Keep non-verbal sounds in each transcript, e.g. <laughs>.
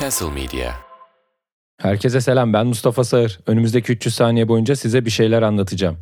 Castle Media. Herkese selam ben Mustafa Sağır. Önümüzdeki 300 saniye boyunca size bir şeyler anlatacağım.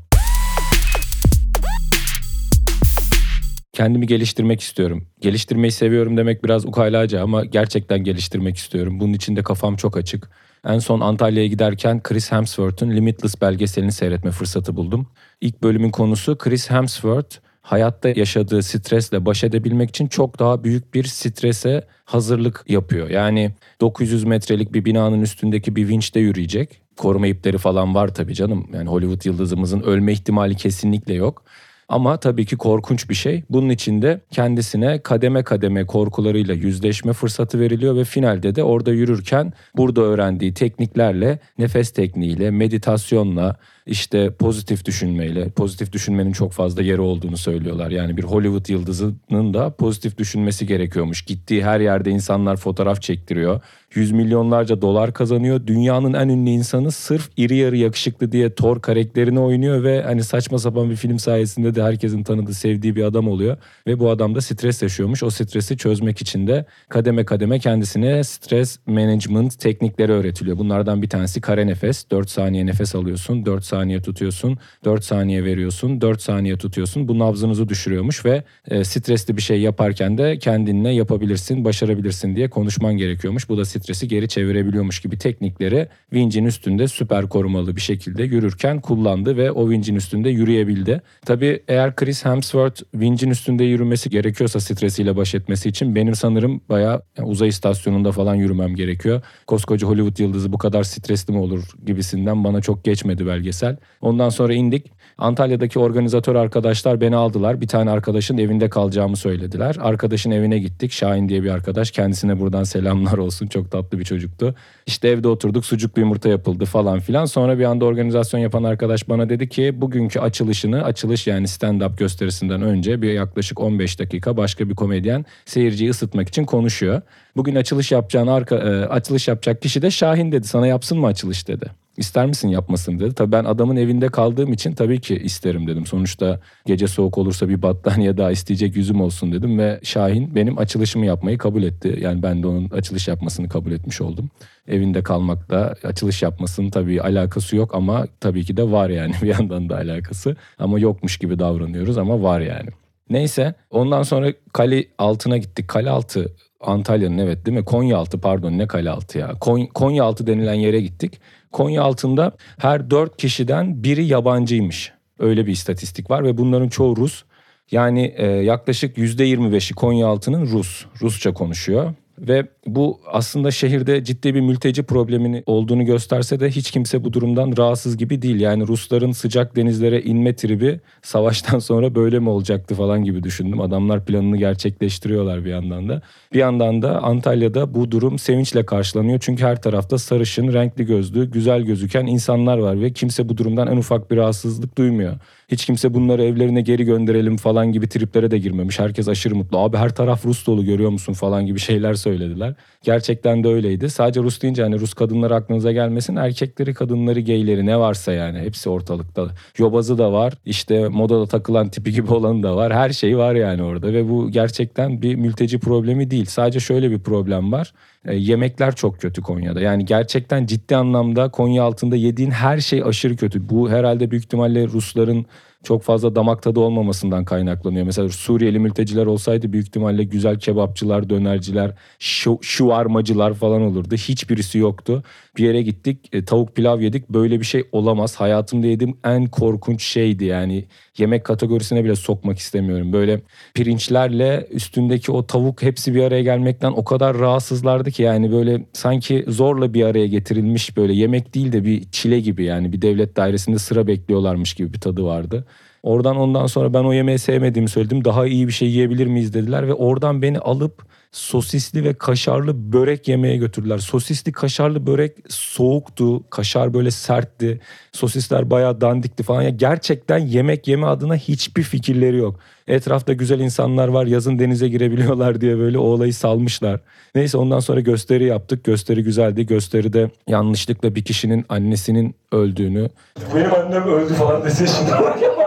Kendimi geliştirmek istiyorum. Geliştirmeyi seviyorum demek biraz ukalaca ama gerçekten geliştirmek istiyorum. Bunun için de kafam çok açık. En son Antalya'ya giderken Chris Hemsworth'un Limitless belgeselini seyretme fırsatı buldum. İlk bölümün konusu Chris Hemsworth hayatta yaşadığı stresle baş edebilmek için çok daha büyük bir strese hazırlık yapıyor. Yani 900 metrelik bir binanın üstündeki bir vinçte yürüyecek. Koruma ipleri falan var tabii canım. Yani Hollywood yıldızımızın ölme ihtimali kesinlikle yok. Ama tabii ki korkunç bir şey. Bunun için de kendisine kademe kademe korkularıyla yüzleşme fırsatı veriliyor ve finalde de orada yürürken burada öğrendiği tekniklerle, nefes tekniğiyle, meditasyonla, işte pozitif düşünmeyle, pozitif düşünmenin çok fazla yeri olduğunu söylüyorlar. Yani bir Hollywood yıldızının da pozitif düşünmesi gerekiyormuş. Gittiği her yerde insanlar fotoğraf çektiriyor. Yüz milyonlarca dolar kazanıyor. Dünyanın en ünlü insanı sırf iri yarı yakışıklı diye Thor karakterini oynuyor ve hani saçma sapan bir film sayesinde de herkesin tanıdığı, sevdiği bir adam oluyor. Ve bu adam da stres yaşıyormuş. O stresi çözmek için de kademe kademe kendisine stres management teknikleri öğretiliyor. Bunlardan bir tanesi kare nefes. 4 saniye nefes alıyorsun, 4 saniye tutuyorsun, 4 saniye veriyorsun, 4 saniye tutuyorsun. Bu nabzınızı düşürüyormuş ve e, stresli bir şey yaparken de kendinle yapabilirsin, başarabilirsin diye konuşman gerekiyormuş. Bu da stresi geri çevirebiliyormuş gibi teknikleri vincin üstünde süper korumalı bir şekilde yürürken kullandı ve o vincin üstünde yürüyebildi. Tabii eğer Chris Hemsworth vincin üstünde yürümesi gerekiyorsa stresiyle baş etmesi için benim sanırım bayağı uzay istasyonunda falan yürümem gerekiyor. Koskoca Hollywood yıldızı bu kadar stresli mi olur gibisinden bana çok geçmedi belgesel. Ondan sonra indik. Antalya'daki organizatör arkadaşlar beni aldılar. Bir tane arkadaşın evinde kalacağımı söylediler. Arkadaşın evine gittik. Şahin diye bir arkadaş. Kendisine buradan selamlar olsun. Çok tatlı bir çocuktu. İşte evde oturduk. Sucuklu yumurta yapıldı falan filan. Sonra bir anda organizasyon yapan arkadaş bana dedi ki bugünkü açılışını, açılış yani stand-up gösterisinden önce bir yaklaşık 15 dakika başka bir komedyen seyirciyi ısıtmak için konuşuyor. Bugün açılış yapacağın arka, e, açılış yapacak kişi de Şahin dedi. Sana yapsın mı açılış dedi. İster misin yapmasın dedi. Tabii ben adamın evinde kaldığım için tabii ki isterim dedim. Sonuçta gece soğuk olursa bir battaniye daha isteyecek yüzüm olsun dedim ve Şahin benim açılışımı yapmayı kabul etti. Yani ben de onun açılış yapmasını kabul etmiş oldum. Evinde kalmakta açılış yapmasının tabii alakası yok ama tabii ki de var yani <laughs> bir yandan da alakası. Ama yokmuş gibi davranıyoruz ama var yani. Neyse ondan sonra kale altına gittik. Kale altı Antalya'nın evet değil mi? Konya altı pardon ne kale altı ya. Konya altı denilen yere gittik. Konya altında her dört kişiden biri yabancıymış. Öyle bir istatistik var ve bunların çoğu Rus. Yani e, yaklaşık %25'i Konya altının Rus. Rusça konuşuyor. Ve bu aslında şehirde ciddi bir mülteci problemini olduğunu gösterse de hiç kimse bu durumdan rahatsız gibi değil. Yani Rusların sıcak denizlere inme tribi savaştan <laughs> sonra böyle mi olacaktı falan gibi düşündüm. Adamlar planını gerçekleştiriyorlar bir yandan da. Bir yandan da Antalya'da bu durum sevinçle karşılanıyor. Çünkü her tarafta sarışın, renkli gözlü, güzel gözüken insanlar var ve kimse bu durumdan en ufak bir rahatsızlık duymuyor. Hiç kimse bunları evlerine geri gönderelim falan gibi triplere de girmemiş. Herkes aşırı mutlu. Abi her taraf Rus dolu görüyor musun falan gibi şeyler söylediler. Gerçekten de öyleydi. Sadece Rus deyince hani Rus kadınları aklınıza gelmesin. Erkekleri, kadınları, geyleri ne varsa yani hepsi ortalıkta. Yobazı da var. İşte modada takılan tipi gibi olanı da var. Her şey var yani orada ve bu gerçekten bir mülteci problemi değil. Sadece şöyle bir problem var. E, yemekler çok kötü Konya'da. Yani gerçekten ciddi anlamda Konya altında yediğin her şey aşırı kötü. Bu herhalde büyük ihtimalle Rusların çok fazla damak tadı olmamasından kaynaklanıyor. Mesela Suriyeli mülteciler olsaydı büyük ihtimalle güzel kebapçılar, dönerciler, şu, şuarmacılar falan olurdu. Hiçbirisi yoktu. Bir yere gittik e, tavuk pilav yedik. Böyle bir şey olamaz. Hayatımda yediğim en korkunç şeydi yani. Yemek kategorisine bile sokmak istemiyorum. Böyle pirinçlerle üstündeki o tavuk hepsi bir araya gelmekten o kadar rahatsızlardı ki yani böyle sanki zorla bir araya getirilmiş böyle yemek değil de bir çile gibi yani bir devlet dairesinde sıra bekliyorlarmış gibi bir tadı vardı. Oradan ondan sonra ben o yemeği sevmediğimi söyledim. Daha iyi bir şey yiyebilir miyiz dediler ve oradan beni alıp sosisli ve kaşarlı börek yemeye götürdüler. Sosisli kaşarlı börek soğuktu. Kaşar böyle sertti. Sosisler bayağı dandikti falan. Ya gerçekten yemek yeme adına hiçbir fikirleri yok. Etrafta güzel insanlar var. Yazın denize girebiliyorlar diye böyle o olayı salmışlar. Neyse ondan sonra gösteri yaptık. Gösteri güzeldi. Gösteride yanlışlıkla bir kişinin annesinin öldüğünü. Benim annem öldü falan dese şimdi. <laughs>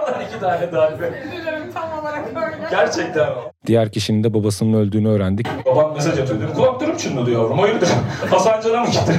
tane darbe. Üzülürüm tam olarak öyle. Gerçekten mi? Diğer kişinin de babasının öldüğünü öğrendik. Babam mesaj atıyor. Dedim, kulaklarım çınladı yavrum. Hayırdır? Hasan Can'a mı gittin?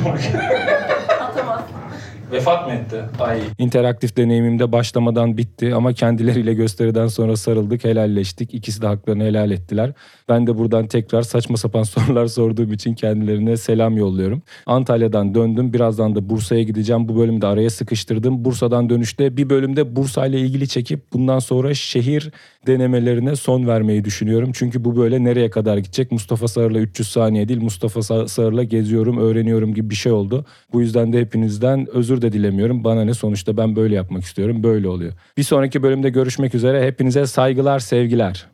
Vefat mı etti? Ay. İnteraktif deneyimimde başlamadan bitti ama kendileriyle gösteriden sonra sarıldık, helalleştik. İkisi de haklarını helal ettiler. Ben de buradan tekrar saçma sapan <laughs> sorular sorduğum için kendilerine selam yolluyorum. Antalya'dan döndüm. Birazdan da Bursa'ya gideceğim. Bu bölümde araya sıkıştırdım. Bursa'dan dönüşte bir bölümde Bursa ile ilgili çekip bundan sonra şehir denemelerine son vermeyi düşünüyorum. Çünkü bu böyle nereye kadar gidecek? Mustafa Sağır'la 300 saniye değil Mustafa Sa- Sağır'la geziyorum, öğreniyorum gibi bir şey oldu. Bu yüzden de hepinizden özür de dilemiyorum. Bana ne sonuçta ben böyle yapmak istiyorum. Böyle oluyor. Bir sonraki bölümde görüşmek üzere. Hepinize saygılar, sevgiler.